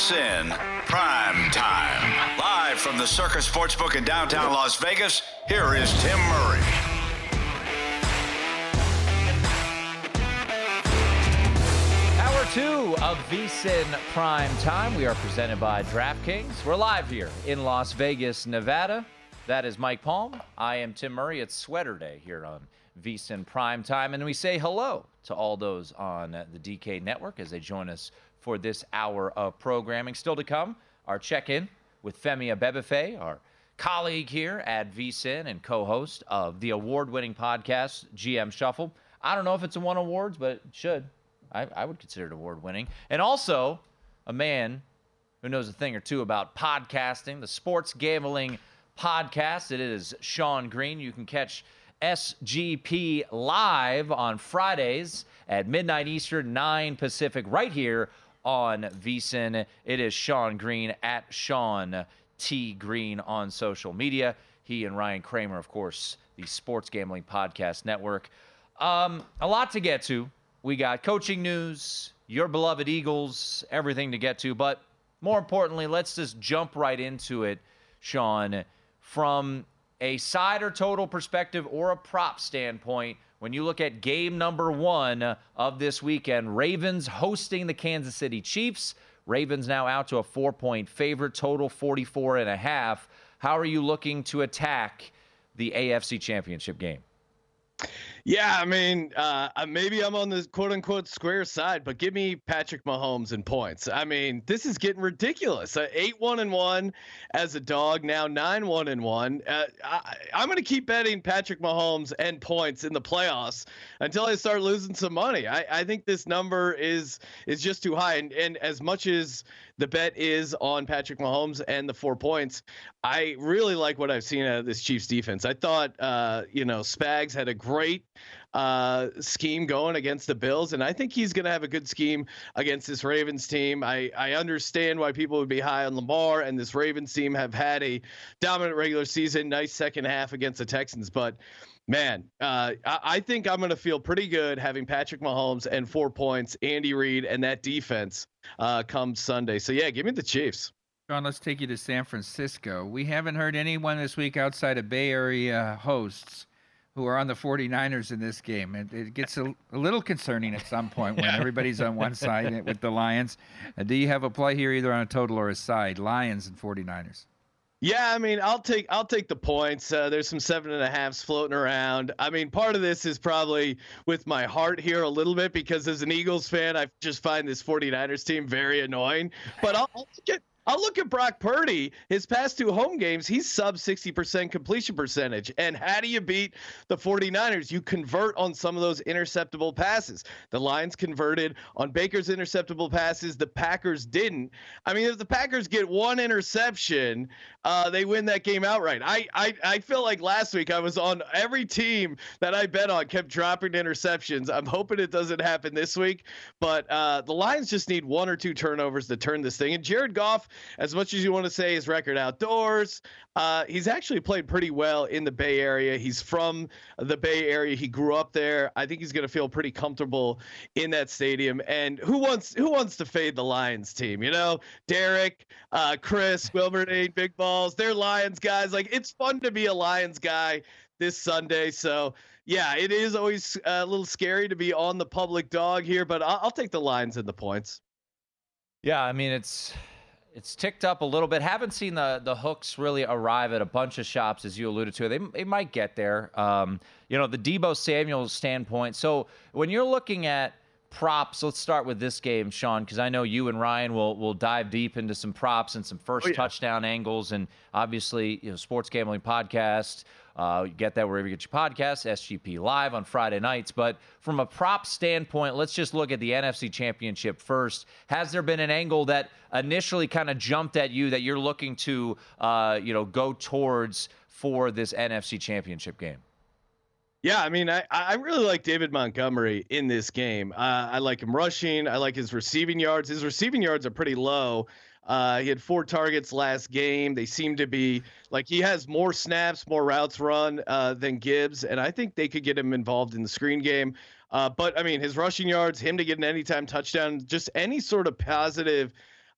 VSIN Prime Time. Live from the Circus Sportsbook in downtown Las Vegas, here is Tim Murray. Hour two of VSIN Prime Time. We are presented by DraftKings. We're live here in Las Vegas, Nevada. That is Mike Palm. I am Tim Murray. It's Sweater Day here on VSIN Prime Time. And we say hello to all those on the DK network as they join us for this hour of programming. Still to come, our check in with Femi Abebefe, our colleague here at VSIN and co host of the award winning podcast, GM Shuffle. I don't know if it's a one awards, but it should. I, I would consider it award winning. And also a man who knows a thing or two about podcasting, the sports gambling podcast. It is Sean Green. You can catch SGP live on Fridays at midnight Eastern, 9 Pacific, right here on VSIN. It is Sean Green at Sean T. Green on social media. He and Ryan Kramer, of course, the Sports Gambling Podcast Network. Um, a lot to get to. We got coaching news, your beloved Eagles, everything to get to. But more importantly, let's just jump right into it, Sean, from a side or total perspective or a prop standpoint. When you look at game number one of this weekend, Ravens hosting the Kansas City Chiefs. Ravens now out to a four point favorite, total 44 and a half. How are you looking to attack the AFC Championship game? Yeah, I mean, uh, maybe I'm on the quote unquote square side, but give me Patrick Mahomes and points. I mean, this is getting ridiculous. Uh, eight one and one as a dog, now nine one and one. Uh, I, I'm going to keep betting Patrick Mahomes and points in the playoffs until I start losing some money. I, I think this number is is just too high, and and as much as the bet is on Patrick Mahomes and the four points. I really like what I've seen out of this Chiefs defense. I thought, uh, you know, Spags had a great uh, scheme going against the Bills, and I think he's going to have a good scheme against this Ravens team. I, I understand why people would be high on Lamar, and this Ravens team have had a dominant regular season, nice second half against the Texans, but man, uh, I, think I'm going to feel pretty good having Patrick Mahomes and four points, Andy Reid, and that defense uh, come Sunday. So, yeah, give me the Chiefs. John, let's take you to San Francisco. We haven't heard anyone this week outside of Bay Area hosts who are on the 49ers in this game. It, it gets a, a, little concerning at some point when everybody's on one side with the Lions. Uh, do you have a play here either on a total or a side? Lions and 49ers. Yeah, I mean, I'll take I'll take the points. Uh, there's some seven and a halfs floating around. I mean, part of this is probably with my heart here a little bit because as an Eagles fan, I just find this 49ers team very annoying. But I'll, I'll take it. I'll look at Brock Purdy. His past two home games, he's sub 60% completion percentage. And how do you beat the 49ers? You convert on some of those interceptable passes. The Lions converted on Baker's interceptable passes. The Packers didn't. I mean, if the Packers get one interception, uh, they win that game outright. I, I, I feel like last week I was on every team that I bet on kept dropping interceptions. I'm hoping it doesn't happen this week. But uh, the Lions just need one or two turnovers to turn this thing. And Jared Goff as much as you want to say his record outdoors, uh, he's actually played pretty well in the Bay Area. He's from the Bay Area. He grew up there. I think he's going to feel pretty comfortable in that stadium. And who wants who wants to fade the Lions team? You know, Derek, uh, Chris, Wilberding, Big Balls. They're Lions guys. Like it's fun to be a Lions guy this Sunday. So yeah, it is always a little scary to be on the public dog here, but I'll, I'll take the Lions and the points. Yeah, I mean it's it's ticked up a little bit. Haven't seen the the hooks really arrive at a bunch of shops as you alluded to. They they might get there. Um, you know, the Deebo Samuel standpoint. So when you're looking at props, let's start with this game, Sean, because I know you and Ryan will will dive deep into some props and some first oh, yeah. touchdown angles, and obviously, you know, sports gambling podcast. Uh, you get that wherever you get your podcasts, SGP Live on Friday nights. But from a prop standpoint, let's just look at the NFC Championship first. Has there been an angle that initially kind of jumped at you that you're looking to, uh, you know, go towards for this NFC Championship game? Yeah, I mean, I, I really like David Montgomery in this game. Uh, I like him rushing. I like his receiving yards. His receiving yards are pretty low. Uh, he had four targets last game. They seem to be like he has more snaps, more routes run uh, than Gibbs, and I think they could get him involved in the screen game. Uh, but I mean, his rushing yards, him to get an anytime touchdown, just any sort of positive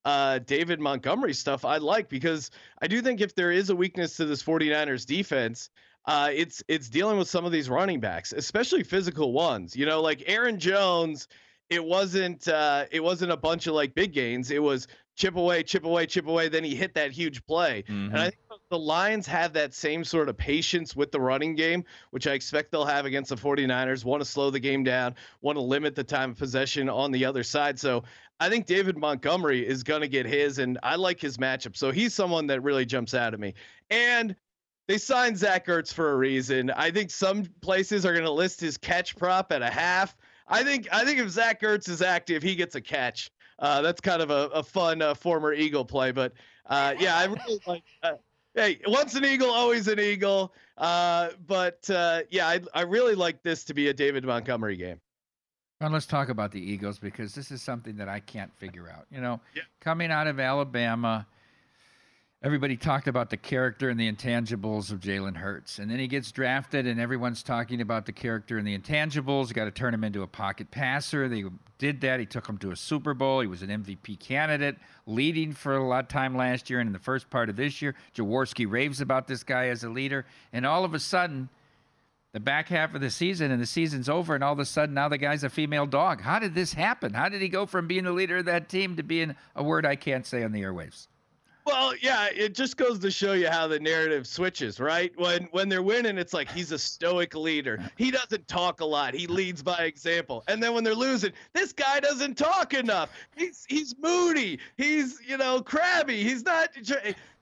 uh, David Montgomery stuff I like because I do think if there is a weakness to this 49ers defense, uh, it's it's dealing with some of these running backs, especially physical ones. You know, like Aaron Jones. It wasn't uh, it wasn't a bunch of like big gains. It was chip away, chip away, chip away. Then he hit that huge play. Mm-hmm. And I think the Lions have that same sort of patience with the running game, which I expect they'll have against the 49ers. Want to slow the game down, want to limit the time of possession on the other side. So I think David Montgomery is going to get his, and I like his matchup. So he's someone that really jumps out at me. And they signed Zach Ertz for a reason. I think some places are going to list his catch prop at a half. I think I think if Zach Ertz is active, he gets a catch. Uh, that's kind of a, a fun uh, former Eagle play. But uh, yeah, I really like. Uh, hey, once an Eagle, always an Eagle. Uh, but uh, yeah, I, I really like this to be a David Montgomery game. Well, let's talk about the Eagles because this is something that I can't figure out. You know, yeah. coming out of Alabama, everybody talked about the character and the intangibles of Jalen Hurts. And then he gets drafted, and everyone's talking about the character and the intangibles. Got to turn him into a pocket passer. They did that. He took him to a Super Bowl. He was an MVP candidate, leading for a lot of time last year and in the first part of this year. Jaworski raves about this guy as a leader. And all of a sudden, the back half of the season and the season's over, and all of a sudden now the guy's a female dog. How did this happen? How did he go from being the leader of that team to being a word I can't say on the airwaves? Well, yeah, it just goes to show you how the narrative switches, right? When when they're winning, it's like he's a stoic leader. He doesn't talk a lot. He leads by example. And then when they're losing, this guy doesn't talk enough. He's he's moody. He's you know crabby. He's not.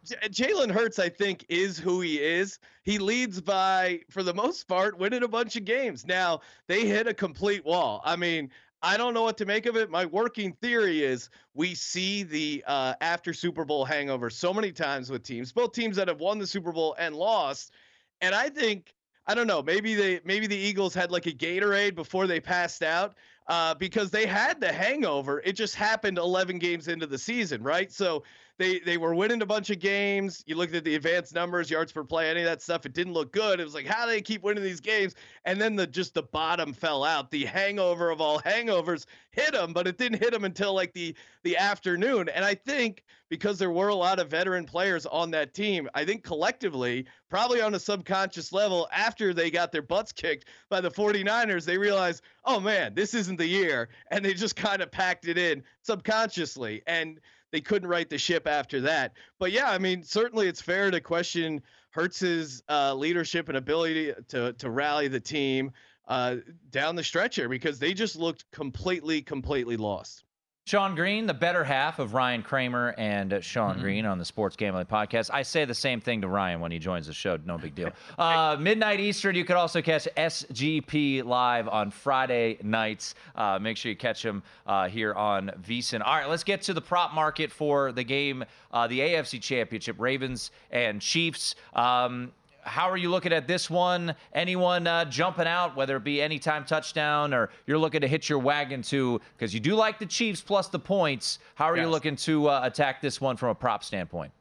Jalen Hurts, I think, is who he is. He leads by, for the most part, winning a bunch of games. Now they hit a complete wall. I mean, I don't know what to make of it. My working theory is we see the uh, after Super Bowl hangover so many times with teams, both teams that have won the Super Bowl and lost. And I think I don't know, maybe they maybe the Eagles had like a Gatorade before they passed out uh, because they had the hangover. It just happened 11 games into the season, right? So they they were winning a bunch of games. You looked at the advanced numbers, yards per play, any of that stuff. It didn't look good. It was like, how do they keep winning these games? And then the just the bottom fell out. The hangover of all hangovers hit them, but it didn't hit them until like the the afternoon. And I think because there were a lot of veteran players on that team, I think collectively, probably on a subconscious level, after they got their butts kicked by the 49ers, they realized, oh man, this isn't the year, and they just kind of packed it in subconsciously and they couldn't right the ship after that. But yeah, I mean, certainly it's fair to question Hurts's uh, leadership and ability to to rally the team uh, down the stretch here because they just looked completely, completely lost. Sean Green, the better half of Ryan Kramer and uh, Sean mm-hmm. Green on the Sports Gambling Podcast. I say the same thing to Ryan when he joins the show. No big deal. Uh, midnight Eastern, you could also catch SGP live on Friday nights. Uh, make sure you catch him uh, here on VSIN. All right, let's get to the prop market for the game, uh, the AFC Championship, Ravens and Chiefs. Um, how are you looking at this one? Anyone uh, jumping out, whether it be anytime touchdown or you're looking to hit your wagon to, because you do like the Chiefs plus the points. How are yes. you looking to uh, attack this one from a prop standpoint?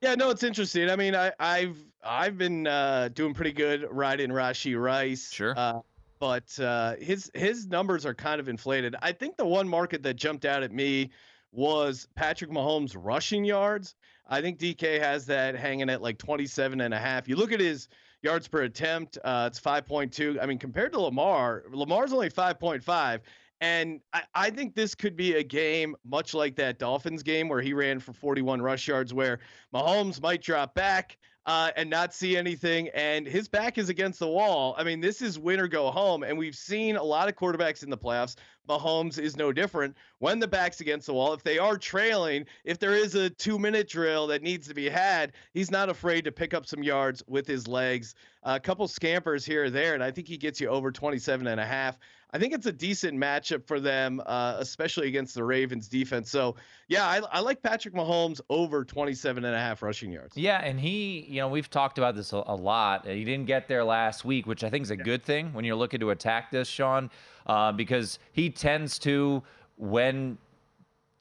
Yeah, no, it's interesting. I mean, I, have I've been uh, doing pretty good riding Rashee Rice. Sure. Uh, but uh, his his numbers are kind of inflated. I think the one market that jumped out at me was Patrick Mahomes' rushing yards. I think DK has that hanging at like 27 and a half. You look at his yards per attempt, uh, it's 5.2. I mean, compared to Lamar, Lamar's only 5.5. And I, I, think this could be a game much like that Dolphins game where he ran for 41 rush yards, where Mahomes might drop back uh, and not see anything. And his back is against the wall. I mean, this is win or go home. And we've seen a lot of quarterbacks in the playoffs. Mahomes is no different. When the back's against the wall, if they are trailing, if there is a two minute drill that needs to be had, he's not afraid to pick up some yards with his legs. A couple scampers here or there, and I think he gets you over 27 and a half. I think it's a decent matchup for them, uh, especially against the Ravens defense. So, yeah, I, I, like Patrick Mahomes over 27 and a half rushing yards. Yeah, and he, you know, we've talked about this a, a lot. He didn't get there last week, which I think is a yeah. good thing when you're looking to attack this, Sean, uh, because he tends to, when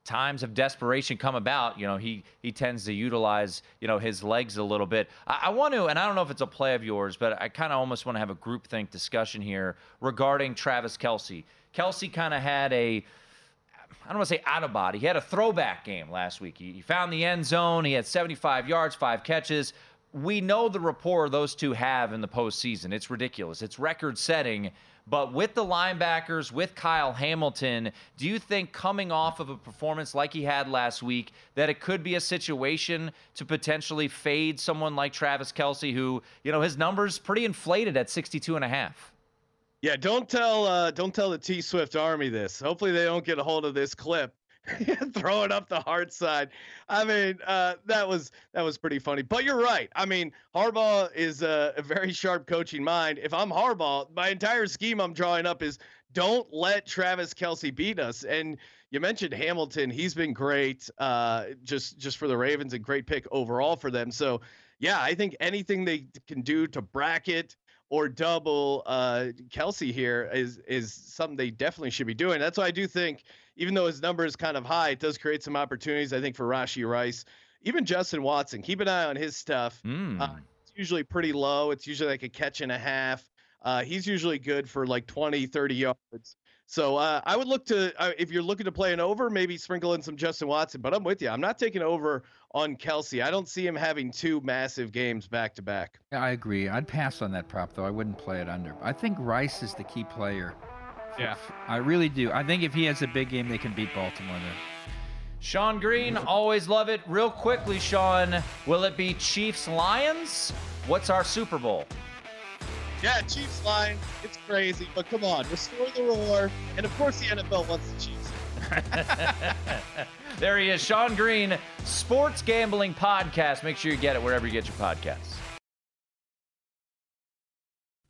times of desperation come about, you know, he he tends to utilize, you know, his legs a little bit. I, I want to, and I don't know if it's a play of yours, but I kind of almost want to have a group think discussion here regarding Travis Kelce. Kelce kind of had a I don't want to say out of body. He had a throwback game last week. He, he found the end zone. He had 75 yards, five catches. We know the rapport those two have in the postseason. It's ridiculous. It's record setting. But with the linebackers, with Kyle Hamilton, do you think coming off of a performance like he had last week, that it could be a situation to potentially fade someone like Travis Kelce, who, you know, his numbers pretty inflated at 62 and a half? Yeah, don't tell uh, don't tell the T Swift Army this. Hopefully they don't get a hold of this clip. Throw it up the hard side. I mean, uh, that was that was pretty funny. But you're right. I mean, Harbaugh is a, a, very sharp coaching mind. If I'm Harbaugh, my entire scheme I'm drawing up is don't let Travis Kelce beat us. And you mentioned Hamilton. He's been great, uh, just just for the Ravens, a great pick overall for them. So yeah, I think anything they can do to bracket or double uh, Kelce here is is something they definitely should be doing. That's why I do think even though his number is kind of high, it does create some opportunities, I think, for Rashee Rice. Even Justin Watson, keep an eye on his stuff. Mm. Uh, it's usually pretty low. It's usually like a catch and a half. Uh, he's usually good for like 20, 30 yards. So uh, I would look to, uh, if you're looking to play an over, maybe sprinkle in some Justin Watson. But I'm with you. I'm not taking over on Kelce. I don't see him having two massive games back to back. Yeah, I agree. I'd pass on that prop, though. I wouldn't play it under. I think Rice is the key player yeah. I really do. I think if he has a big game, they can beat Baltimore there. Sean Green, always love it. Real quickly, Sean, will it be Chiefs Lions? What's our Super Bowl? Yeah, Chiefs Lions. It's crazy, but come on, restore the roar. And of course, the NFL wants the Chiefs. there he is, Sean Green, Sports Gambling Podcast. Make sure you get it wherever you get your podcasts.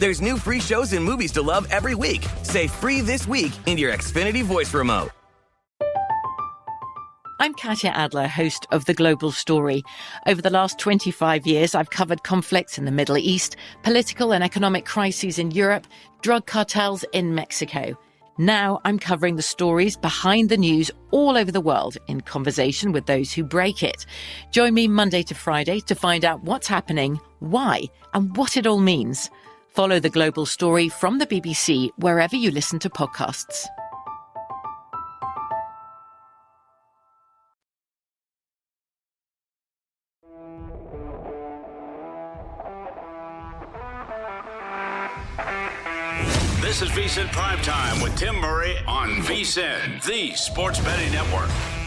There's new free shows and movies to love every week. Say free this week in your Xfinity voice remote. I'm Katya Adler, host of The Global Story. Over the last 25 years, I've covered conflicts in the Middle East, political and economic crises in Europe, drug cartels in Mexico. Now I'm covering the stories behind the news all over the world in conversation with those who break it. Join me Monday to Friday to find out what's happening, why, and what it all means. Follow the global story from the BBC wherever you listen to podcasts. This is VSIN Primetime with Tim Murray on VSIN, the sports betting network.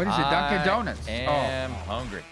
What is it, Dunkin' I Donuts? Oh. am Oh, hungry.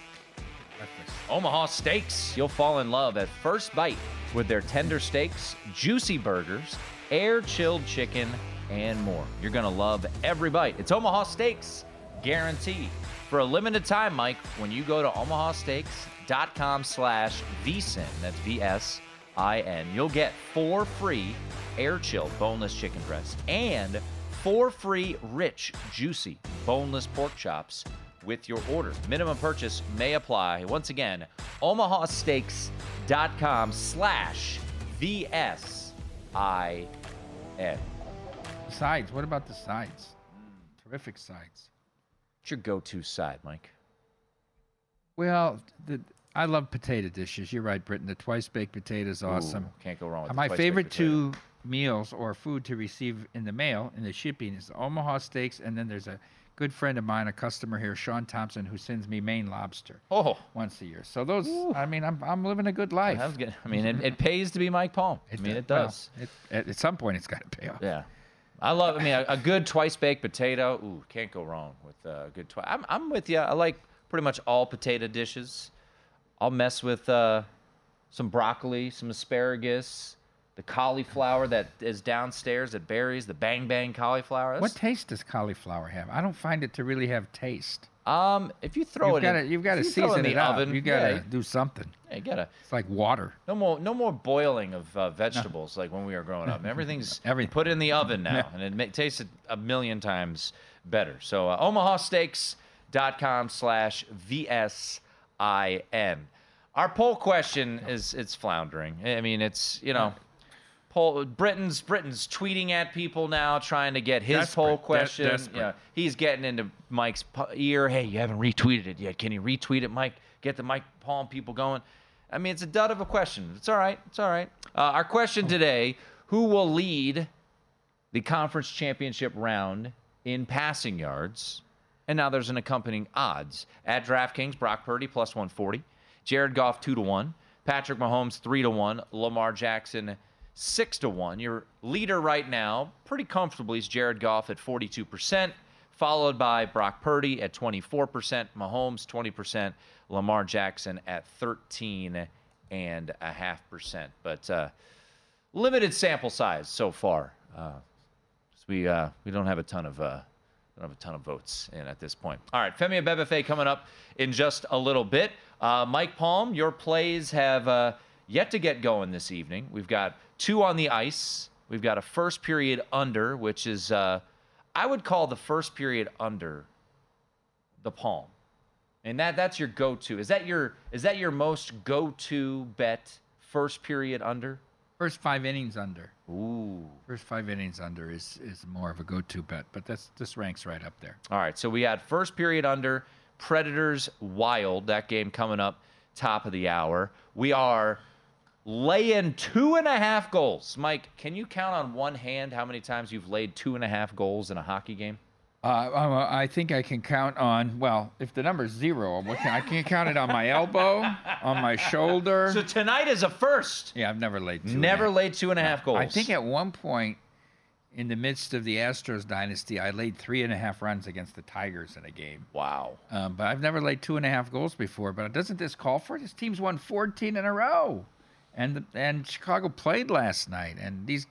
breakfast. Omaha Steaks. You'll fall in love at first bite with their tender steaks, juicy burgers, air chilled chicken, and more. You're going to love every bite. It's Omaha Steaks, guaranteed. For a limited time, Mike, when you go to omahasteaks.com slash VSIN, that's V-S-I-N, you'll get four free air chilled boneless chicken breasts and four free rich, juicy, boneless pork chops with your order. Minimum purchase may apply. Once again, omahasteaks.com slash V-S-I-N. Sides. What about the sides? Terrific sides. What's your go-to side, Mike? Well, the, I love potato dishes. You're right, Britton. The twice baked potato is awesome. Ooh, can't go wrong with My favorite two meals or food to receive in the mail in the shipping is the Omaha steaks, and then there's a good friend of mine, a customer here, Sean Thompson, who sends me Maine lobster Oh, once a year. So those, I mean, I'm I'm living a good life. that was good. I mean, it, it pays to be Mike Palm. I mean, it well, does. it- at, at some point, it's got to pay off. Yeah. I love. I mean, a, a good twice baked potato. Ooh, can't go wrong with a good twice. I'm, I'm with you. I like pretty much all potato dishes. I'll mess with uh, some broccoli, some asparagus, the cauliflower that is downstairs that berries, the bang bang cauliflower. What taste does cauliflower have? I don't find it to really have taste. um, if you throw You've it got to in, you've got to season it the out. oven, You got to yeah, do something. yeah, you gotta. It's like water. No more, no more boiling of uh, vegetables like when we were growing up. Everything's Everything. put in the oven now, and it ma- tastes a million times better. So, uh, omahasteaks.com slash VSIN. Our poll question is it's floundering. I mean, it's, you know, poll Britain's Britain's tweeting at people now trying to get his Desperate. poll question. desperate. Yeah, he's getting into Mike's ear. Hey, you haven't retweeted it yet. Can you retweet it, Mike? Get the Mike Palm people going. I mean, it's a dud of a question. It's all right. It's all right. Uh, our question today: Who will lead the conference championship round in passing yards? And now there's an accompanying odds at DraftKings: Brock Purdy plus 140, Jared Goff two to one, Patrick Mahomes three to one, Lamar Jackson six to one. Your leader right now, pretty comfortably, is Jared Goff at 42 percent followed by Brock Purdy at 24%, Mahomes 20%, Lamar Jackson at 13 and a half percent. But uh, limited sample size so far. Uh, we uh, we don't have a ton of uh, don't have a ton of votes in at this point. All right, Femi Abebefe coming up in just a little bit. Uh, Mike Palm, your plays have uh, yet to get going this evening. We've got two on the ice. We've got a first period under, which is uh, I would call the first period under the Palm, and that that's your go-to. Is that your is that your most go-to bet? First period under. First five innings under. Ooh. First five innings under is is more of a go-to bet, but that's this ranks right up there. All right, so we had first period under Predators Wild, that game coming up top of the hour. We are laying two and a half goals. Mike, can you count on one hand how many times you've laid two and a half goals in a hockey game? Uh, I think I can count on. Well, if the number's zero, I can count it on my elbow, on my shoulder. So tonight is a first. yeah, I've never laid two. Never laid two and a half goals. I think at one point in the midst of the Astros dynasty, I laid three and a half runs against the Tigers in a game. Wow. Um, but I've never laid two and a half goals before. But doesn't this call for it? This team's won 14 in a row, and and Chicago played last night. And these,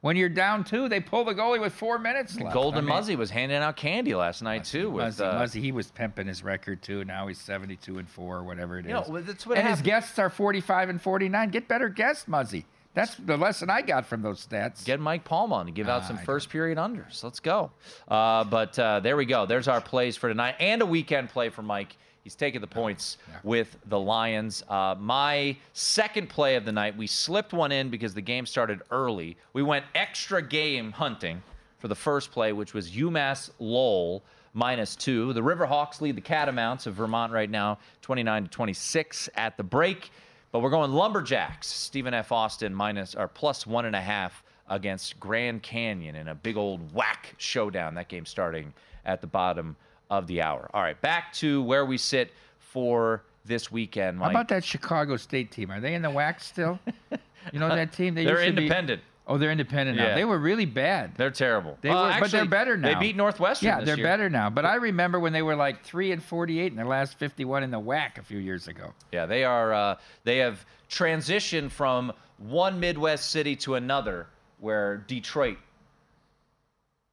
When you're down two, they pull the goalie with four minutes left. Golden I mean, Muzzy was handing out candy last night too. With Muzzy, uh, Muzzy, he was pimping his record too. Now he's 72 and four, whatever it is. You know, that's what and his guests are 45 and 49. Get better guests, Muzzy. That's the lesson I got from those stats. Get Mike Palm on to give out Ah, some first period unders. Let's go. Uh, but uh, there we go. There's our plays for tonight and a weekend play for Mike. He's taking the points with the Lions. Uh, my second play of the night, we slipped one in because the game started early. We went extra game hunting for the first play, which was UMass Lowell minus two. The Riverhawks lead the Catamounts of Vermont right now, 29 to 26 at the break. But we're going Lumberjacks. Stephen F. Austin minus or plus one and a half against Grand Canyon in a big old WAC showdown. That game starting at the bottom of the hour. All right, back to where we sit for this weekend. How about that Chicago State team? Are they in the WAC still? you know that team? They They're used to be- independent. oh, they're independent now. Yeah. They were really bad. They're terrible. They Well, were, but they're better now. They beat Northwestern. Yeah, they're year. better now. But I remember when they were like three and forty-eight in their last fifty-one in the WAC a few years ago. Yeah, they are. Uh, they have transitioned from one Midwest city to another, where Detroit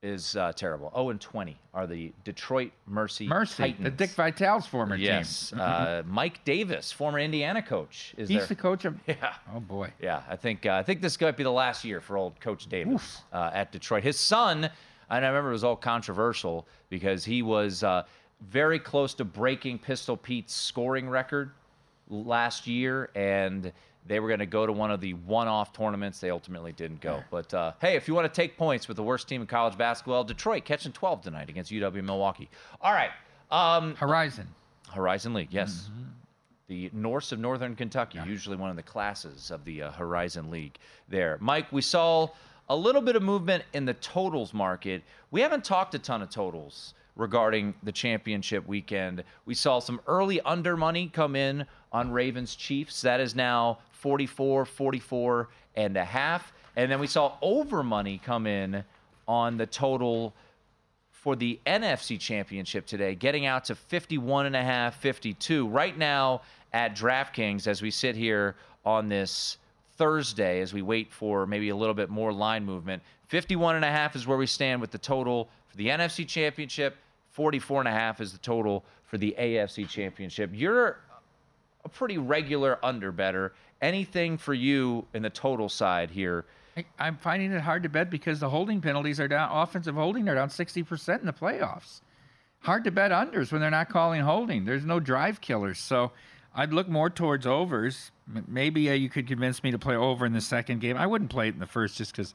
is uh, terrible. 0 and 20 are the Detroit Mercy Mercy, Titans. the Dick Vitale's former Yes, team. uh, Mike Davis, former Indiana coach, is He's there. the coach of. Yeah. Oh boy. Yeah, I think uh, I think this might be the last year for old Coach Davis uh, at Detroit. His son, and I remember it was all controversial because he was uh, very close to breaking Pistol Pete's scoring record last year, and they were going to go to one of the one-off tournaments. They ultimately didn't go. But uh, hey, if you want to take points with the worst team in college basketball, Detroit catching 12 tonight against UW Milwaukee. All right. Um, Horizon. Horizon League, yes. The Norse of Northern Kentucky, usually one of the classes of the uh, Horizon League there. Mike, we saw a little bit of movement in the totals market. We haven't talked a ton of totals regarding the championship weekend. We saw some early under money come in on Ravens Chiefs. That is now 44, 44 and a half. And then we saw over money come in on the total for the NFC Championship today, getting out to 51 and a half, 52. Right now at DraftKings, as we sit here on this Thursday, as we wait for maybe a little bit more line movement, 51 and a half is where we stand with the total for the NFC Championship. 44 and a half is the total for the AFC Championship. You're a pretty regular under better. Anything for you in the total side here? I'm finding it hard to bet because the holding penalties are down. Offensive holding are down 60% in the playoffs. Hard to bet unders when they're not calling holding. There's no drive killers. So I'd look more towards overs. Maybe uh, you could convince me to play over in the second game. I wouldn't play it in the first just because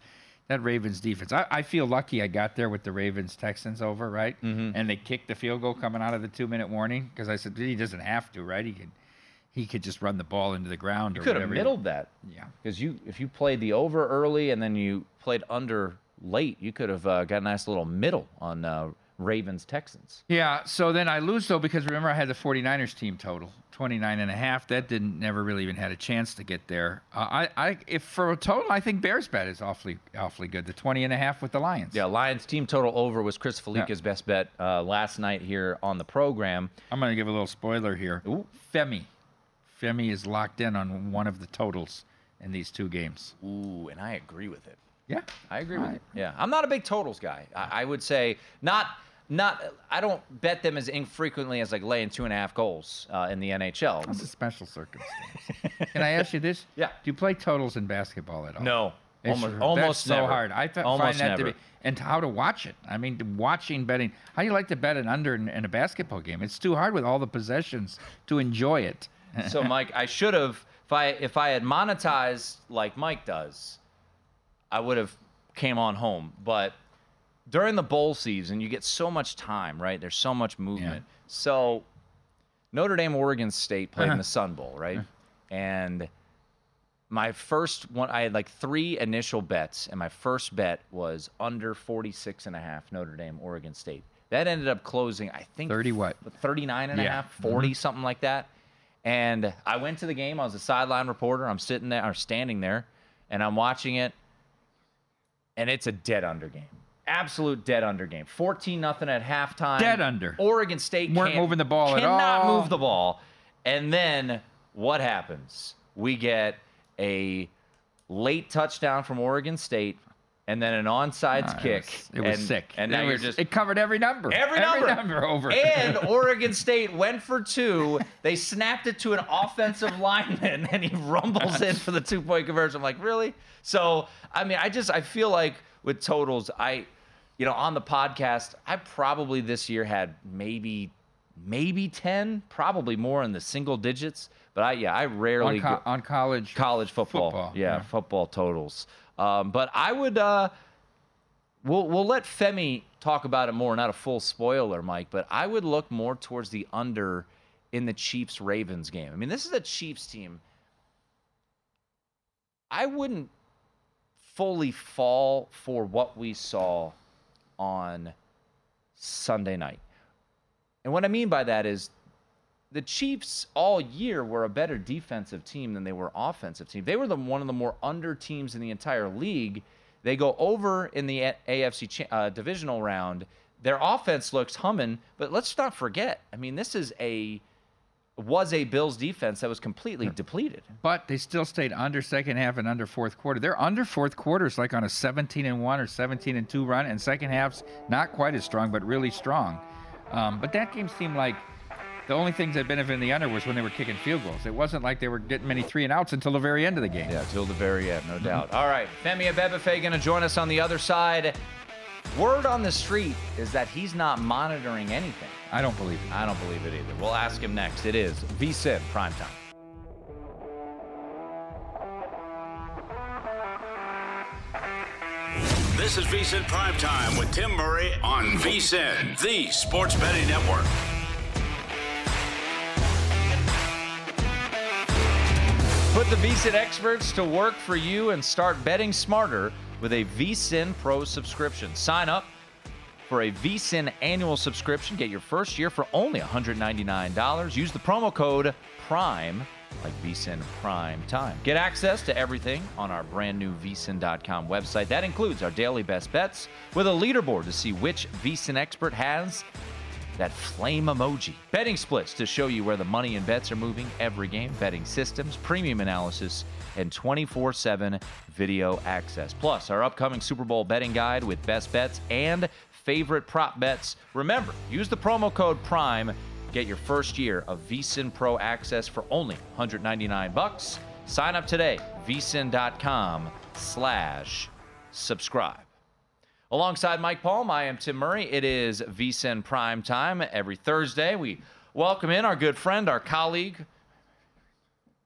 that Ravens defense. I, I feel lucky I got there with the Ravens Texans over, right? Mm-hmm. And they kicked the field goal coming out of the two minute warning because I said he doesn't have to, right? He could. He could just run the ball into the ground. You or could have whatever. middled that. Yeah. Because you, if you played the over early and then you played under late, you could have uh, got a nice little middle on uh, Ravens Texans. Yeah, so then I lose though because remember I had the 49ers team total 29 and a half. That didn't never really even had a chance to get there. Uh, I, I if for a total I think Bears bet is awfully awfully good. The 20 and a half with the Lions. Yeah, Lions team total over was Chris Fallica's best bet uh, last night here on the program. I'm going to give a little spoiler here. Ooh. Femi. Femi is locked in on one of the totals in these two games. Ooh, and I agree with it. Yeah. I agree with it. Yeah, I'm not a big totals guy. I, I would say not. Not, I don't bet them as infrequently as like laying two and a half goals uh, in the NHL. That's a special circumstance. Can I ask you this? Yeah. Do you play totals in basketball at all? No, It's, almost, that's almost so never. hard. I fi- almost find that never. to be, and how to watch it. I mean, watching betting. How do you like to bet an under in, in a basketball game? It's too hard with all the possessions to enjoy it. so Mike, I should have if I if I had monetized like Mike does, I would have came on home. But during the bowl season, you get so much time, right? There's so much movement. So Notre Dame, Oregon State played in the uh-huh. Sun Bowl, right? Uh-huh. And my first one, I had like three initial bets, and my first bet was under 46 and a half Notre Dame, Oregon State. That ended up closing, I think 30 what? 39 and a half, 40, mm-hmm. something like that. And I went to the game. I was a sideline reporter. I'm sitting there, or standing there, and I'm watching it. And it's a dead under game. Absolute dead under game. 14 nothing at halftime. Dead under. Oregon State Weren't can't- moving the ball at all. cannot move the ball. And then what happens? We get a late touchdown from Oregon State, and then an onside kick. It was, it was and, sick. And it now you're was- just it covered every number. Every number. over. And Oregon State went for two. They snapped it to an offensive lineman, and he rumbles in for the two point conversion. I'm like, really? So, I mean, I just I feel like with totals, I, you know, on the podcast, I probably this year had maybe maybe ten, probably more in the single digits. But I yeah, I rarely on, co- go- on college college football. football, yeah, yeah. football totals. Um, but I would uh, we'll we'll let Femi talk about it more. Not a full spoiler, Mike, but I would look more towards the under in the Chiefs Ravens game. I mean, this is a Chiefs team. I wouldn't fully fall for what we saw on Sunday night. And what I mean by that is the Chiefs all year were a better defensive team than they were offensive team. They were the one of the more under teams in the entire league. They go over in the AFC uh, divisional round. Their offense looks humming, but let's not forget. I mean, this is a was a Bills defense that was completely depleted. But they still stayed under second half and under fourth quarter. They're under fourth quarters, like on a 17 and one or 17 and two run, and second half's not quite as strong, but really strong. Um, but that game seemed like the only things that benefited the under was when they were kicking field goals. It wasn't like they were getting many three and outs until the very end of the game. Yeah, till the very end, no doubt. All right, Femi Abebefe going to join us on the other side. Word on the street is that he's not monitoring anything. I don't believe it. I don't believe it either. We'll ask him next. It is VSIN primetime. This is VSIN Prime Time with Tim Murray on VSIN, the sports betting network. Put the VSIN experts to work for you and start betting smarter with a VSIN Pro subscription. Sign up for a VSIN annual subscription. Get your first year for only $199. Use the promo code PRIME, like VSIN Prime Time. Get access to everything on our brand new VSIN.com website. That includes our daily best bets with a leaderboard to see which VSIN expert has that flame emoji. Betting splits to show you where the money and bets are moving every game, betting systems, premium analysis, and 24 7 video access. Plus, our upcoming Super Bowl betting guide with best bets and favorite prop bets. Remember, use the promo code PRIME. Get your first year of VSIN Pro access for only 199 bucks. Sign up today, vsin.com slash subscribe. Alongside Mike Palm, I am Tim Murray. It is VSIN Prime Time every Thursday. We welcome in our good friend, our colleague.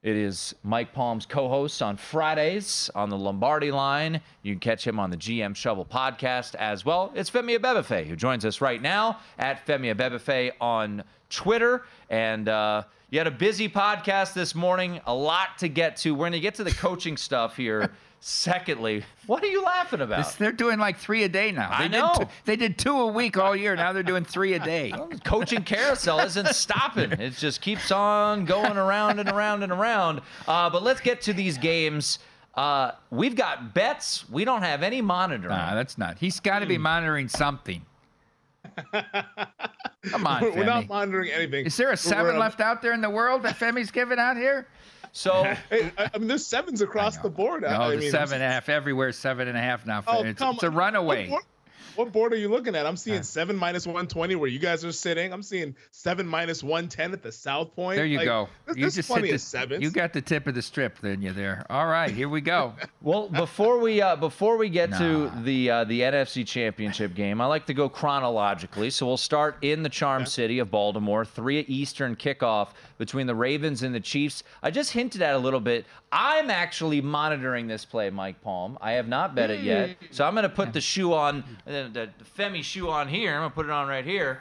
It is Mike Palm's co host on Fridays on the Lombardi line. You can catch him on the GM Shuffle podcast as well. It's Femi Abebefe, who joins us right now at Femi Abebefe on Twitter. And uh, you had a busy podcast this morning, a lot to get to. We're going to get to the coaching stuff here. Secondly, what are you laughing about? This- they're doing like three a day now. I They know. Did two, they did two a week all year. Now they're doing three a day. coaching carousel isn't stopping. It just keeps on going around and around and around. Uh, but let's get to these games. Uh, we've got bets. We don't have any monitoring. Nah, that's not. He's got to be monitoring something. Come on, We're, we're not monitoring anything. Is there a seven we're, um, left out there in the world that Femi's giving out here? So Hey, I, I mean, there's sevens across the board. No, I mean, seven and a half everywhere. Seven and a half now. Oh, it's, come it's a runaway. What board are you looking at? I'm seeing seven minus 120 where you guys are sitting. I'm seeing seven minus 110 at the South Point. There you Like, go. There's, you there's just plenty hit of the, sevens. You got the tip of the strip, then you there. All right, here we go. well, before we uh, before we get to the uh, the NFC Championship game, I like to go chronologically. So we'll start in the Charm City of Baltimore, three Eastern kickoff between the Ravens and the Chiefs. I just hinted at a little bit. I'm actually monitoring this play, Mike Palm. I have not bet it yet, so I'm going to put the shoe on the, the, Femi shoe on here. I'm to put it on right here.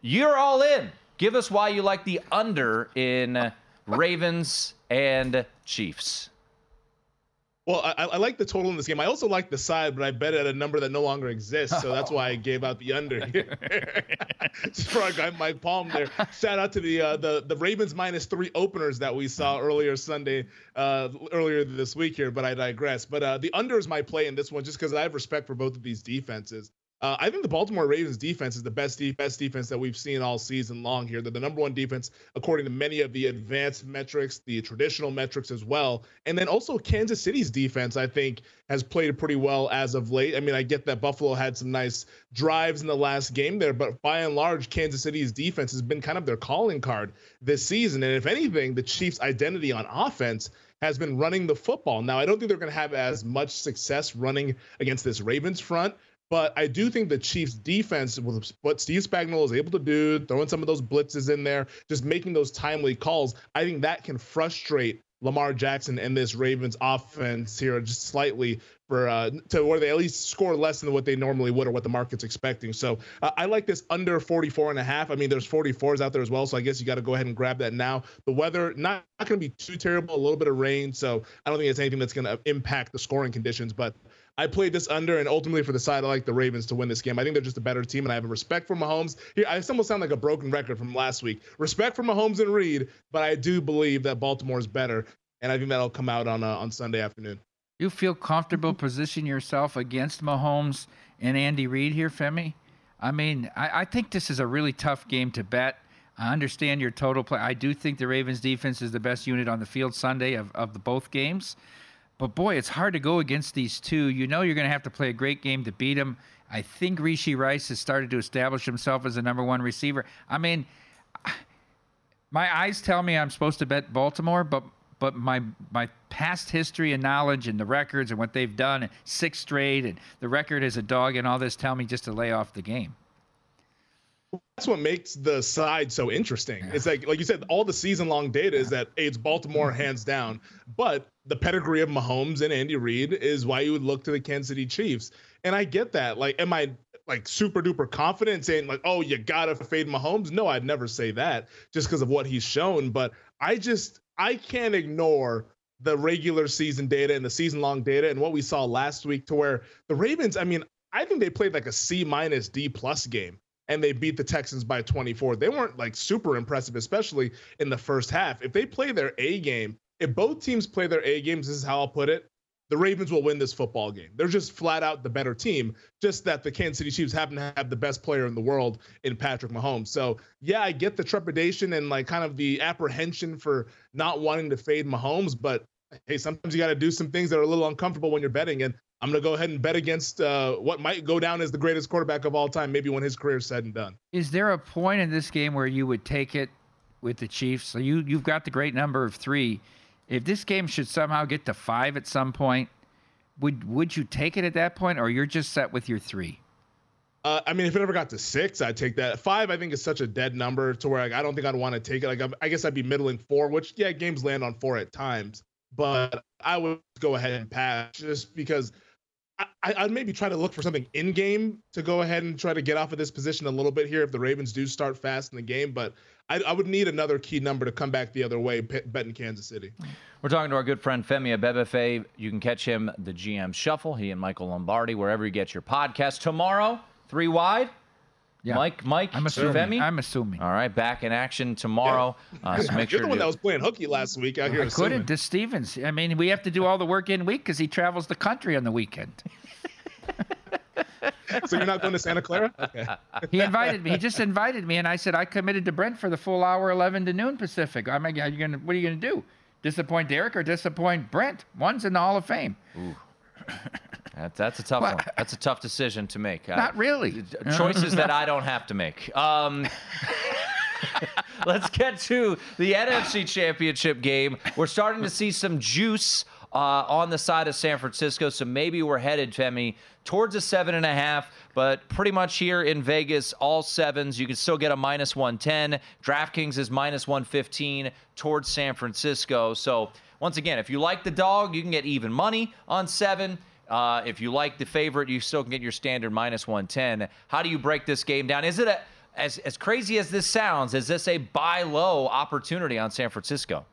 You're all in. Give us why you like the under in Ravens and Chiefs. Well, I, I like the total in this game. I also like the side, but I bet at a number that no longer exists. So that's why I gave out the under here. Guy Mike Palm there. Shout out to the uh, the the Ravens minus three openers that we saw earlier Sunday, uh, earlier this week here. But I digress. But uh, the under is my play in this one, just because I have respect for both of these defenses. Uh, I think the Baltimore Ravens defense is the best de- best defense that we've seen all season long here. They're the number one defense according to many of the advanced metrics, the traditional metrics as well. And then also Kansas City's defense, I think, has played pretty well as of late. I mean, I get that Buffalo had some nice drives in the last game there, but by and large, Kansas City's defense has been kind of their calling card this season. And if anything, the Chiefs' identity on offense has been running the football. Now, I don't think they're going to have as much success running against this Ravens front, but I do think the Chiefs' defense, with what Steve Spagnuolo is able to do, throwing some of those blitzes in there, just making those timely calls, I think that can frustrate Lamar Jackson and this Ravens offense here just slightly for uh, to where they at least score less than what they normally would or what the market's expecting. So uh, I like this under 44 and a half. I mean, there's 44s out there as well, so I guess you got to go ahead and grab that now. The weather not, not going to be too terrible, a little bit of rain, so I don't think it's anything that's going to impact the scoring conditions, but I played this under, and ultimately for the side, I like the Ravens to win this game. I think they're just a better team, and I have a respect for Mahomes. Here, I almost sound like a broken record from last week. Respect for Mahomes and Reid, but I do believe that Baltimore is better, and I think that'll come out on uh, on Sunday afternoon. You feel comfortable positioning yourself against Mahomes and Andy Reid here, Femi? I mean, I, I think this is a really tough game to bet. I understand your total play. I do think the Ravens defense is the best unit on the field Sunday of, of the both games. But boy, it's hard to go against these two. You know you're going to have to play a great game to beat them. I think Rashee Rice has started to establish himself as a number one receiver. I mean, my eyes tell me I'm supposed to bet Baltimore, but but my my past history and knowledge and the records and what they've done, and six straight, and the record as a dog and all this tell me just to lay off the game that's what makes the side so interesting. It's like like you said, all the season long data is that hey, it's Baltimore mm-hmm. hands down. But the pedigree of Mahomes and Andy Reid is why you would look to the Kansas City Chiefs. And I get that. Like, am I like super duper confident saying like, oh, you gotta fade Mahomes? No, I'd never say that just because of what he's shown. But I just I can't ignore the regular season data and the season long data and what we saw last week to where the Ravens, I mean, I think they played like a C minus D plus game and they beat the Texans by 24. They weren't like super impressive, especially in the first half. If they play their A game, if both teams play their A games, this is how I'll put it. The Ravens will win this football game. They're just flat out the better team. Just that the Kansas City Chiefs happen to have the best player in the world in Patrick Mahomes. So, yeah, I get the trepidation and like kind of the apprehension for not wanting to fade Mahomes, but hey, sometimes you got to do some things that are a little uncomfortable when you're betting. And I'm going to go ahead and bet against uh, what might go down as the greatest quarterback of all time, maybe when his career is said and done. Is there a point in this game where you would take it with the Chiefs? So you you've got the great number of three. If this game should somehow get to five at some point, would would you take it at that point, or you're just set with your three? Uh, I mean, if it ever got to six, I'd take that. Five, I think, is such a dead number to where like, I don't think I'd want to take it. Like, I guess I'd be middling four, which yeah, games land on four at times, but I would go ahead and pass just because I, would maybe try to look for something in game to go ahead and try to get off of this position a little bit here if the Ravens do start fast in the game. But I, I would need another key number to come back the other way, betting Kansas City. We're talking to our good friend Femi Abebefe. You can catch him the GM Shuffle. He and Michael Lombardi wherever you get your podcast tomorrow. Three wide. Yeah. Mike, Mike, I'm assuming. Femi? I'm assuming. All right, back in action tomorrow. Yeah. Uh, so make You're sure the one that was playing hooky last week out here. I couldn't. To Stevens. I mean, we have to do all the work in week because he travels the country on the weekend. so you're not going to Santa Clara? Okay. He invited me. He just invited me, and I said I committed to Brent for the full hour, 11 to noon Pacific. I'm like, are you gonna? What are you gonna do? Disappoint Derek or disappoint Brent? One's in the Hall of Fame. That, that's a tough well, one. That's a tough decision to make. Not really. Choices that I don't have to make. Um, let's get to the NFC Championship game. We're starting to see some juice uh, on the side of San Francisco, so maybe we're headed, Femi, towards a seven and a half. But pretty much here in Vegas, all sevens. You can still get a minus 110. DraftKings is minus 115 towards San Francisco. So once again, if you like the dog, you can get even money on seven. Uh, if you like the favorite, you still can get your standard minus 110. How do you break this game down? Is it a, as, as crazy as this sounds, is this a buy low opportunity on San Francisco?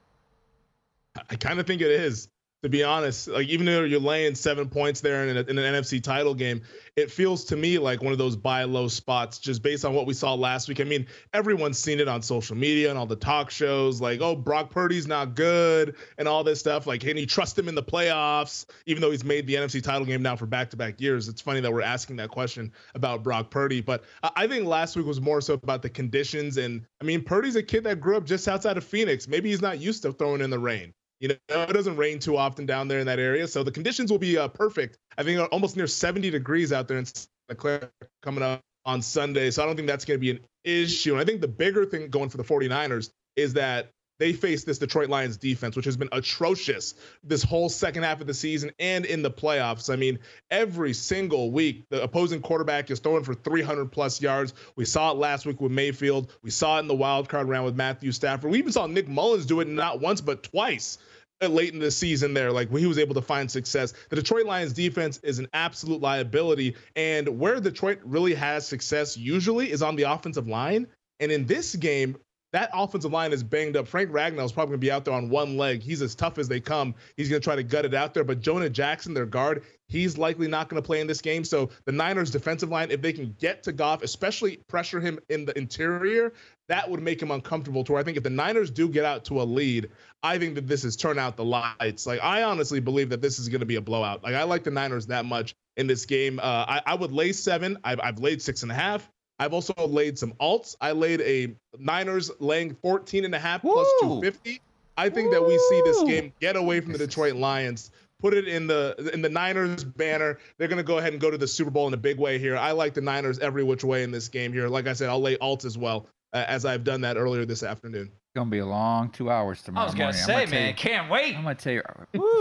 I kind of think it is. To be honest. Like even though you're laying seven points there in, a, in an NFC title game, it feels to me like one of those buy low spots just based on what we saw last week. I mean, everyone's seen it on social media and all the talk shows, like, oh, Brock Purdy's not good and all this stuff. Like, can you trust him in the playoffs, even though he's made the NFC title game now for back to back years? It's funny that we're asking that question about Brock Purdy, but I think last week was more so about the conditions. And I mean, Purdy's a kid that grew up just outside of Phoenix. Maybe he's not used to throwing in the rain. You know, it doesn't rain too often down there in that area, so the conditions will be uh, perfect. I think almost near 70 degrees out there in Santa Clara coming up on Sunday, so I don't think that's going to be an issue. And I think the bigger thing going for the 49ers is that they face this Detroit Lions defense, which has been atrocious this whole second half of the season and in the playoffs. I mean, every single week, the opposing quarterback is throwing for 300 plus yards. We saw it last week with Mayfield. We saw it in the wild card round with Matthew Stafford. We even saw Nick Mullens do it not once, but twice late in the season there, like when he was able to find success. The Detroit Lions defense is an absolute liability. And where Detroit really has success usually is on the offensive line. And in this game, that offensive line is banged up. Frank Ragnow is probably going to be out there on one leg. He's as tough as they come. He's going to try to gut it out there. But Jonah Jackson, their guard, he's likely not going to play in this game. So the Niners' defensive line, if they can get to Goff, especially pressure him in the interior, that would make him uncomfortable. To where I think if the Niners do get out to a lead, I think that this is turn out the lights. Like I honestly believe that this is going to be a blowout. Like I like the Niners that much in this game. Uh, I, I would lay seven. I've, I've laid six and a half. I've also laid some alts. I laid a Niners laying 14 and a half plus 250. I think Woo. that we see this game get away from the Detroit Lions, put it in the in the Niners banner. They're going to go ahead and go to the Super Bowl in a big way here. I like the Niners every which way in this game here. Like I said, I'll lay alts as well uh, as I've done that earlier this afternoon. It's gonna be a long two hours tomorrow. I was gonna morning. say, gonna man, you, can't wait. I'm gonna tell you,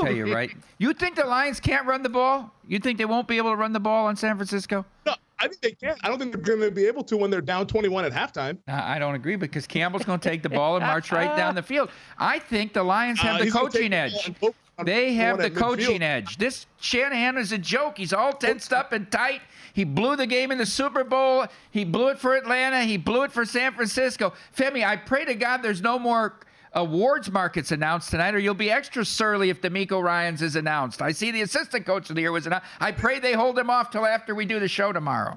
tell you right. You think the Lions can't run the ball? You think they won't be able to run the ball on San Francisco? No, I think they can. I don't think they're going to be able to when they're down 21 at halftime. I don't agree because Campbell's going to take the ball and march right down the field. I think the Lions have uh, the coaching edge. they have the coaching edge. This Shanahan is a joke. He's all tensed up and tight. He blew the game in the Super Bowl. He blew it for Atlanta. He blew it for San Francisco. Femi, I pray to God there's no more awards markets announced tonight, or you'll be extra surly if DeMeco Ryans is announced. I see the assistant coach of the year was announced. I pray they hold him off till after we do the show tomorrow.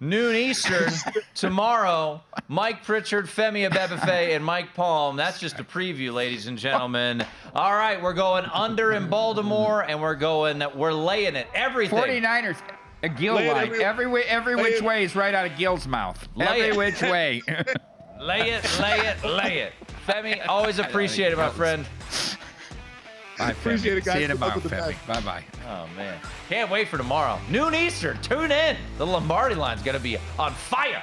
Noon Eastern tomorrow. Mike Pritchard, Femi Abebefe, and Mike Palm. That's just a preview, ladies and gentlemen. All right, we're going under in Baltimore, and we're going. We're laying it. Everything. 49ers. A Gill line. Every, every, every which way is right out of Gill's mouth. Lay every it. which way. lay it, lay it, lay it. Femi, always appreciate it, my friend. Bye, appreciate it, guys. See you tomorrow, Femi. Bye bye. Oh, man. Can't wait for tomorrow. Noon Eastern. Tune in. The Lombardi line's going to be on fire.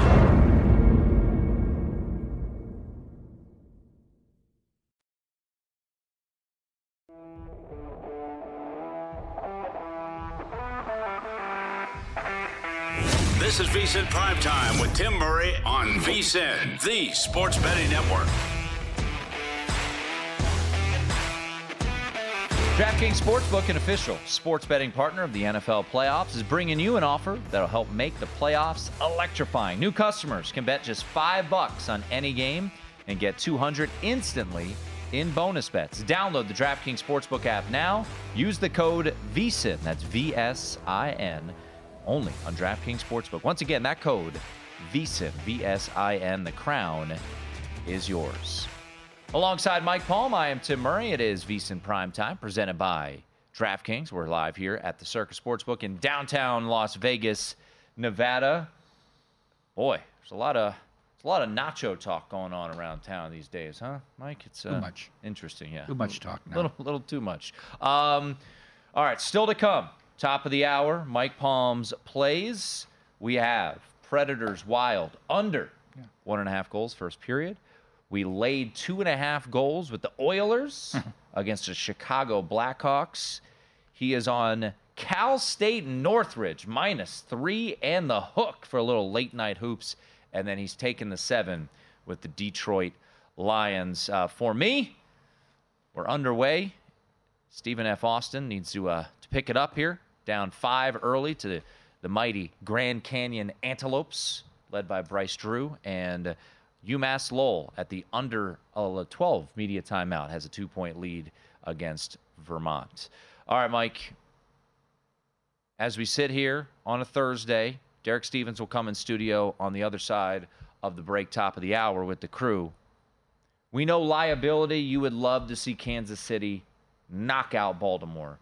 This is VSIN Prime Time with Tim Murray on VSIN, the sports betting network. DraftKings Sportsbook, an official sports betting partner of the NFL playoffs, is bringing you an offer that'll help make the playoffs electrifying. New customers can bet just five bucks on any game and get 200 instantly in bonus bets. Download the DraftKings Sportsbook app now. Use the code VSIN, that's V S I N only on DraftKings Sportsbook. Once again, that code VSIN, V S I N, the crown is yours. Alongside Mike Palm, I am Tim Murray. It is VSIN Prime Time, presented by DraftKings. We're live here at the Circus Sportsbook in downtown Las Vegas, Nevada. Boy, there's a lot of there's a lot of nacho talk going on around town these days, huh, Mike? It's uh, Too much. Interesting, yeah. Too much talk now. Little, little too much. Um, all right, still to come. Top of the hour, Mike Palm's plays. We have Predators Wild under one and a half goals first period. We laid two and a half goals with the Oilers against the Chicago Blackhawks. He is on Cal State Northridge minus three and the hook for a little late night hoops. And then he's taken the seven with the Detroit Lions. Uh, for me, we're underway. Stephen F. Austin needs to uh, to pick it up here. Down five early to the, mighty Grand Canyon Antelopes, led by Bryce Drew. And UMass Lowell at the under uh, 12 media timeout has a two point lead against Vermont. All right, Mike. As we sit here on a Thursday, Derek Stevens will come in studio on the other side of the break, top of the hour with the crew. We know liability. You would love to see Kansas City knock out Baltimore.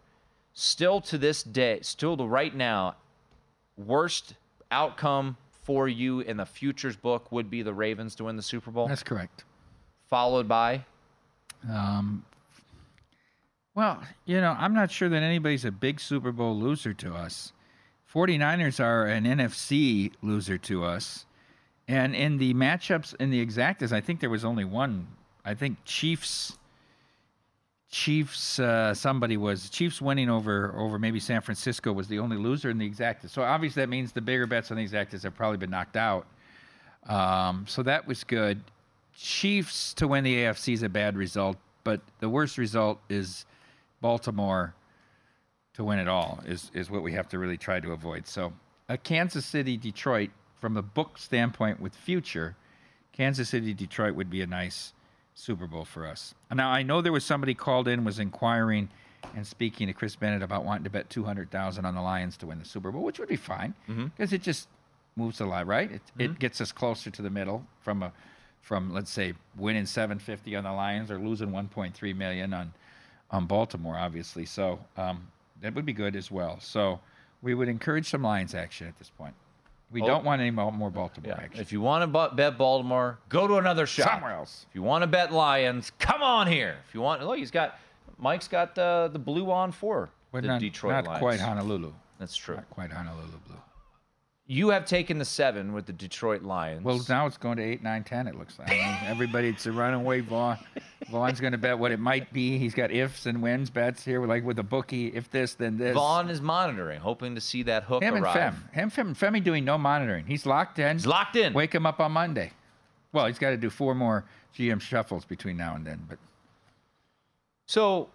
Still to this day, still to right now, worst outcome for you in the futures book would be the Ravens to win the Super Bowl. That's correct. Followed by Um, well, you know, I'm not sure that anybody's a big Super Bowl loser to us. 49ers are an NFC loser to us. And in the matchups, in the exactas, I think there was only one. I think Chiefs. Chiefs. Uh, somebody was Chiefs winning over over maybe San Francisco was the only loser in the exactas. So obviously that means the bigger bets on the exactas have probably been knocked out. Um, so that was good. Chiefs to win the AFC is a bad result, but the worst result is Baltimore to win it all is is what we have to really try to avoid. So a Kansas City Detroit from a book standpoint with future, Kansas City Detroit would be a nice Super Bowl for us. Now I know there was somebody called in was inquiring and speaking to Chris Bennett about wanting to bet two hundred thousand on the Lions to win the Super Bowl, which would be fine because it just moves the line, right? It, it gets us closer to the middle from a from let's say winning 750 on the Lions or losing 1.3 million on on Baltimore, obviously. So um, that would be good as well. So we would encourage some Lions action at this point. We Oh. don't want any more Baltimore Yeah. action. If you want to bet Baltimore, go to another shop. Somewhere else. If you want to bet Lions, come on here. If you want, look, he's got Mike's got uh, the blue on for But the not, Detroit not Lions. quite Honolulu. That's true. Not quite Honolulu blue. You have taken the seven with the Detroit Lions. Well, now it's going to eight, nine, ten. It looks like. I mean, everybody, it's a runaway. Vaughn. Vaughn's going to bet what it might be. He's got ifs and wins bets here, like with a bookie. If this, then this. Vaughn is monitoring, hoping to see that hook Him and arrive. Fem. Him, Fem, Femi doing no monitoring. He's locked in. He's locked in. Wake him up on Monday. Well, he's got to do four more GM shuffles between now and then. But So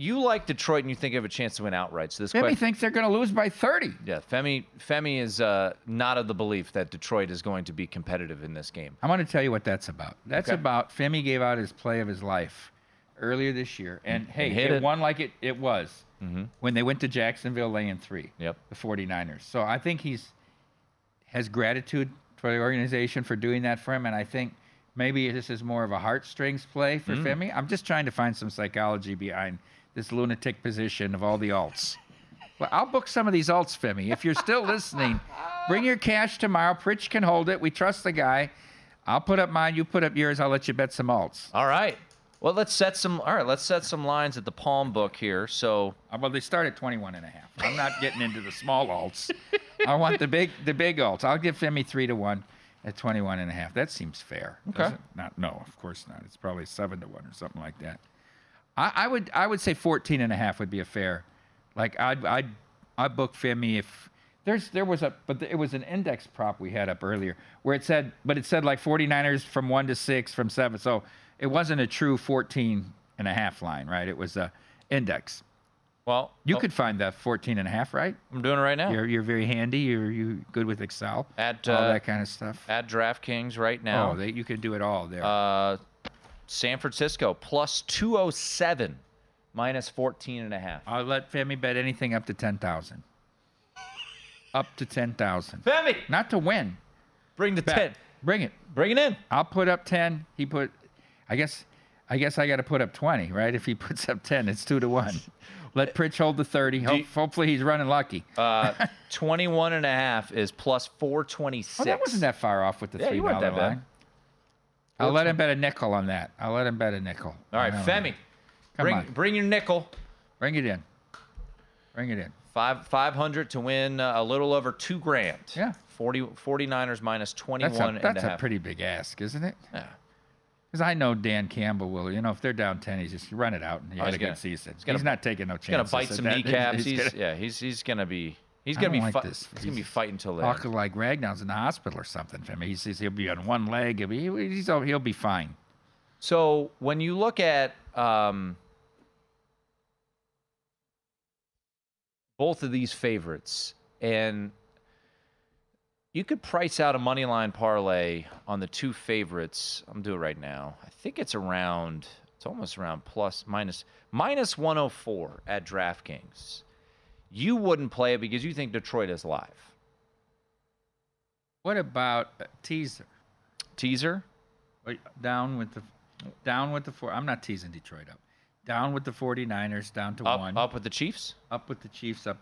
you like Detroit and you think you have a chance to win outright. So this Femi question, thinks they're going to lose by 30. yeah, Femi Femi is uh, not of the belief that Detroit is going to be competitive in this game. I want to tell you what that's about. That's Okay. about Femi gave out his play of his life earlier this year, and hey, hit it, it. won like it, it was Mm-hmm. when they went to Jacksonville laying three. Yep. The 49ers. So I think he's has gratitude for the organization for doing that for him, and I think maybe this is more of a heartstrings play for Mm. Femi. I'm just trying to find some psychology behind this lunatic position of all the alts. Well, I'll book some of these alts, Femi. If you're still listening, bring your cash tomorrow. Pritch can hold it. We trust the guy. I'll put up mine. You put up yours. I'll let you bet some alts. All right. Well, let's set some. All right, let's set some lines at the Palm book here. So Uh, Well, they start at 21 and a half. I'm not getting into the small alts. I want the big the big alts. I'll give Femi 3 to 1 at 21 and a half. That seems fair. Okay. Not no, of course not. It's probably 7 to 1 or something like that. I, I would I would say 14 and a half would be a fair. Like I'd I'd I'd book Femi if there's there was a but it was an index prop we had up earlier where it said but it said like 49ers from 1 to 6 from 7. So it wasn't a true 14 and a half line, right? It was a index. Well, You oh, could find that 14 and a half, right? I'm doing it right now. You're you're very handy. You're you good with Excel, At, all uh, that kind of stuff. At DraftKings right now. Oh, they, you could do it all there. Uh, San Francisco plus 207, minus 14 and a half. I'll let Femi bet anything up to 10,000. Up to 10,000. Femi, Not to win. bring the Bet. 10. Bring it. Bring it in. I'll put up 10. He put, I guess, I guess I got to put up 20, right? If he puts up 10, it's two to one. Let Pritch hold the 30. Hope, you- hopefully he's running lucky. Uh, 21 and a half is plus 426. Oh, that wasn't that far off with the Yeah, three you weren't that bad. I'll let him bet a nickel on that. I'll let him bet a nickel. All right, Femi. Come bring, on. bring your nickel. Bring it in. Bring it in. Five, 500 to win uh, a little over two grand. Yeah. 40, 49ers minus 21 That's a, and a that's a pretty big ask, isn't it? Yeah. Because I know Dan Campbell will. You know, if they're down 10, he's just run it out and he Oh, had he's a good gonna- season. he's He's, gonna- not taking no chances. He's gonna bite some that. kneecaps. He's, gonna- yeah, he's he's gonna be he's gonna be like fi- this. he's gonna be fighting till the end. like Ragnow's in the hospital or something for me. He says he'll be on one leg. He'll be, he's, he'll be fine. So when you look at um, both of these favorites, and you could price out a money line parlay on the two favorites. I'm doing it right now. I think it's around. It's almost around plus minus minus 104 at DraftKings. You wouldn't play it because you think Detroit is live. What about uh, teaser? Teaser. Down with the down with the four. I'm not teasing Detroit up. Down with the 49ers, down to Up, one. up with the Chiefs. Up with the Chiefs, up.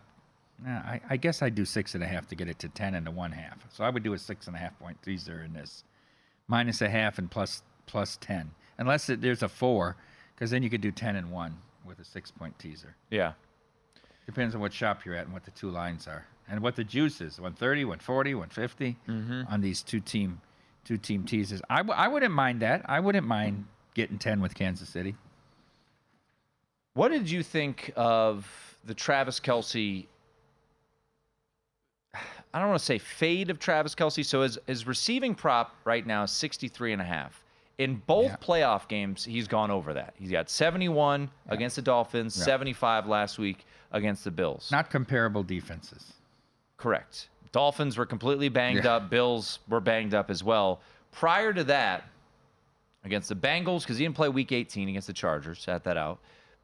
Yeah, I, I guess I'd do six and a half to get it to 10 and a one half. So I would do a six and a half point teaser in this. Minus a half and plus plus 10. Unless it, there's a four, because then you could do 10 and one with a six point teaser. Yeah. Depends on what shop you're at and what the two lines are. And what the juice is 130, 140, 150 mm-hmm. on these two team two team teasers. I, w- I wouldn't mind that. I wouldn't mind getting 10 with Kansas City. What did you think of the Travis Kelce? I don't want to say fade of Travis Kelce. So his, his receiving prop right now is 63 and a half. In both Yeah. playoff games, he's gone over that. He's got 71 against the Dolphins, Yeah. 75 last week against the Bills. Not comparable defenses. Correct. Dolphins were completely banged Yeah. up. Bills were banged up as well. Prior to that, against the Bengals, because he didn't play week 18 against the Chargers, sat that out.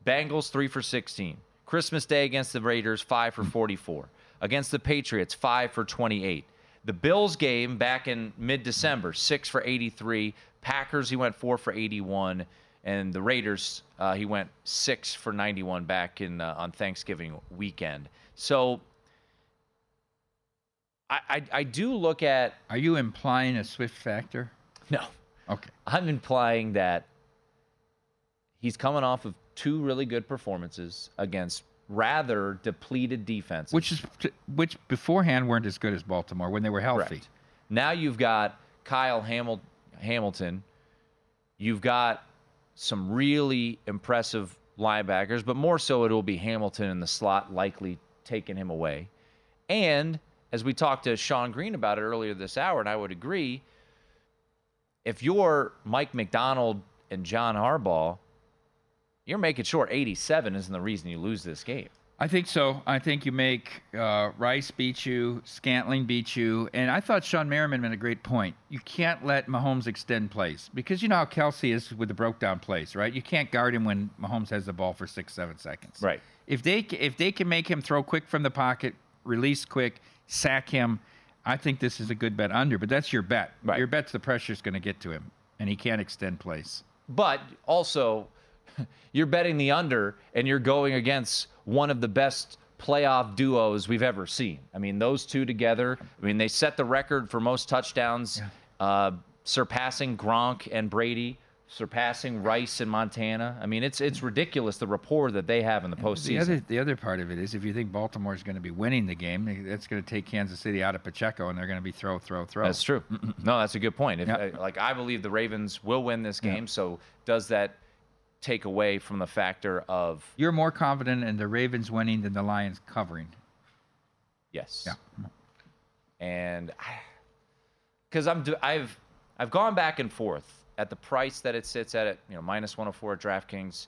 Bengals, three for 16. Christmas Day against the Raiders, five for 44. Against the Patriots, five for 28. The Bills game back in mid December, six for 83. Packers, he went four for 81. And the Raiders, uh, he went six for 91 back in uh, on Thanksgiving weekend. So I, I, I do look at Are you implying a Swift factor? no. Okay. I'm implying that he's coming off of two really good performances against rather depleted defenses. Which is which beforehand weren't as good as Baltimore when they were healthy. Correct. Now you've got Kyle Hamil- Hamilton. You've got some really impressive linebackers, but more so it'll be Hamilton in the slot likely taking him away. And as we talked to Sean Green about it earlier this hour, and I would agree, if you're Mike Macdonald and John Harbaugh, you're making sure 87 isn't the reason you lose this game. I think so. I think you make uh, Rice beat you, Scantling beat you, and I thought Sean Merriman made a great point. You can't let Mahomes extend plays because you know how Kelce is with the broke down plays, right? You can't guard him when Mahomes has the ball for six, seven seconds. Right. If they if they can make him throw quick from the pocket, release quick, sack him, I think this is a good bet under. But that's your bet. Right. Your bet's the pressure's going to get to him, and he can't extend plays. But also, you're betting the under and you're going against one of the best playoff duos we've ever seen. I mean, those two together, I mean, they set the record for most touchdowns, uh, surpassing Gronk and Brady, surpassing Rice and Montana. I mean, it's it's ridiculous the rapport that they have in the postseason. The other the other part of it is if you think Baltimore is going to be winning the game, that's going to take Kansas City out of Pacheco, and they're going to be throw, throw, throw. That's true. No, that's a good point. If, Yeah. uh, Like I believe the Ravens will win this game. So does that take away from the factor of You're more confident in the Ravens winning than the Lions covering. yes? Yeah. and because I'm do- I've I've gone back and forth at the price that it sits at, at you know minus 104 at DraftKings.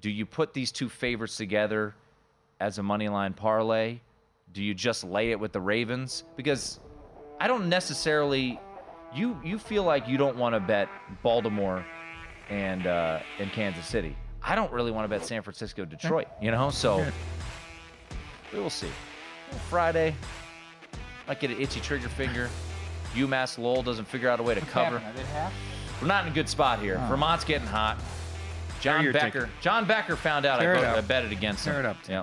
Do you put these two favorites together as a money line parlay? Do you just lay it with the Ravens? Because I don't necessarily. You you feel like you don't want to bet Baltimore and uh, and Kansas City. I don't really want to bet San Francisco, Detroit. You know, so we will see. Friday, might get an itchy trigger finger. UMass Lowell doesn't figure out a way to cover. We're not in a good spot here. Oh. Vermont's getting hot. John your Becker. John Becker found out I, bet it voted, up. I betted against Tear him. it up, Yeah.